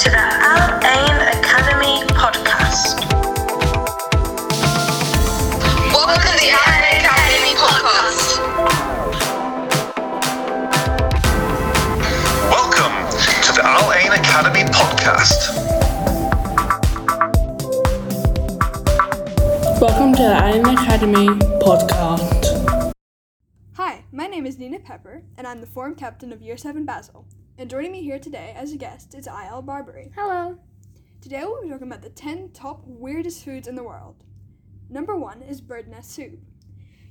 to the Al Ain Academy podcast. Welcome to the Al Ain Academy podcast. Welcome to the Al Ain Academy podcast. Welcome to the Al Ain Academy podcast. Hi, my name is Nina Pepper, and I'm the form captain of Year 7 Basel. And joining me here today as a guest is Aya Barbary. Hello. Today we'll be talking about the 10 top weirdest foods in the world. Number one is bird nest soup.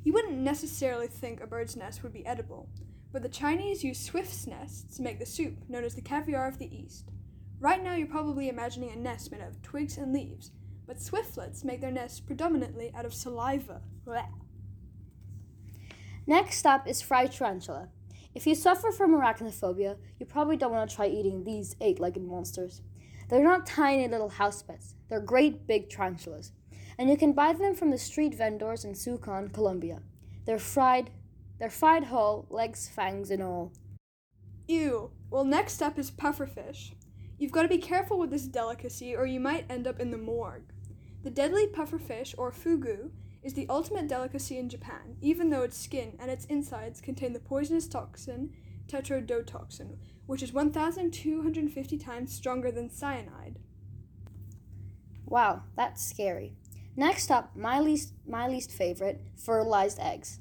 You wouldn't necessarily think a bird's nest would be edible, but the Chinese use swift's nests to make the soup, known as the caviar of the East. Right now you're probably imagining a nest made of twigs and leaves, but swiftlets make their nests predominantly out of saliva. Blech. Next up is fried tarantula. If you suffer from arachnophobia, you probably don't want to try eating these eight legged monsters. They're not tiny little house pets, they're great big tarantulas. And you can buy them from the street vendors in Skuon, Cambodia. They're fried, they're fried whole, legs, fangs, and all. Ew. Well, next up is pufferfish. You've got to be careful with this delicacy or you might end up in the morgue. The deadly pufferfish, or fugu, is the ultimate delicacy in Japan, even though its skin and its insides contain the poisonous toxin tetrodotoxin, which is 1,250 times stronger than cyanide. Wow, that's scary. Next up, my least, my least favorite, fertilized eggs.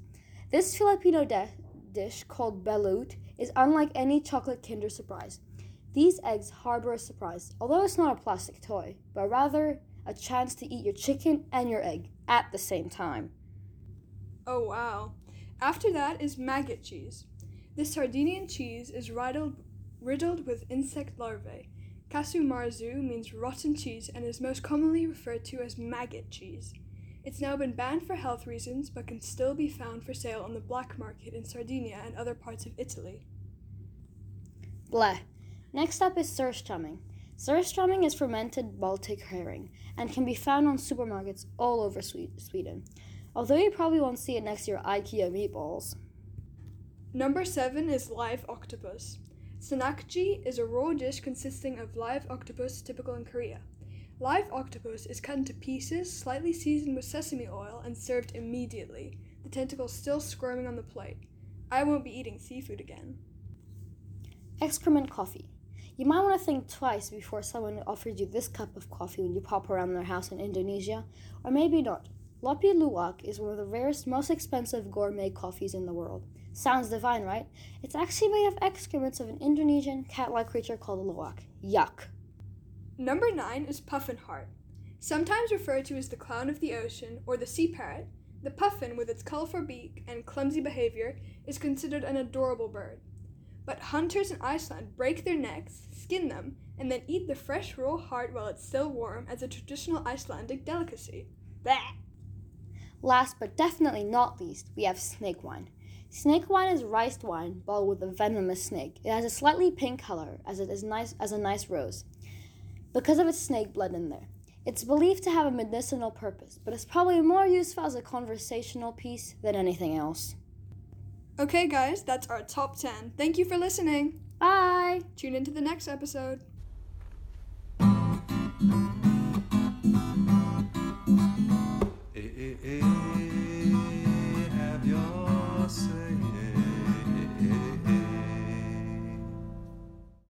This Filipino de- dish called balut is unlike any chocolate Kinder Surprise. These eggs harbor a surprise, although it's not a plastic toy, but rather a chance to eat your chicken and your egg at the same time. Oh wow. After that is maggot cheese. This Sardinian cheese is riddled, riddled with insect larvae. Casu marzu means rotten cheese and is most commonly referred to as maggot cheese. It's now been banned for health reasons but can still be found for sale on the black market in Sardinia and other parts of Italy. Bleh. Next up is surströmming. Surströmming is fermented Baltic herring and can be found on supermarkets all over Sweden, although you probably won't see it next to your IKEA meatballs. Number seven is live octopus. Sannakji is a raw dish consisting of live octopus typical in Korea. Live octopus is cut into pieces, slightly seasoned with sesame oil, and served immediately, the tentacles still squirming on the plate. I won't be eating seafood again. Excrement coffee. You might want to think twice before someone offers you this cup of coffee when you pop around their house in Indonesia, or maybe not. Kopi Luwak is one of the rarest, most expensive gourmet coffees in the world. Sounds divine, right? It's actually made of excrements of an Indonesian cat like creature called a luwak. Yuck. Number nine is puffin heart. Sometimes referred to as the clown of the ocean or the sea parrot, the puffin, with its colorful beak and clumsy behavior, is considered an adorable bird. But hunters in Iceland break their necks, skin them, and then eat the fresh raw heart while it's still warm as a traditional Icelandic delicacy. Bleh. Last but definitely not least, we have snake wine. Snake wine is riced wine bottled with a venomous snake. It has a slightly pink color as it is nice as a nice rose because of its snake blood in there. It's believed to have a medicinal purpose, but it's probably more useful as a conversational piece than anything else. Okay, guys, that's our top 10. Thank you for listening. Bye! Tune into the next episode.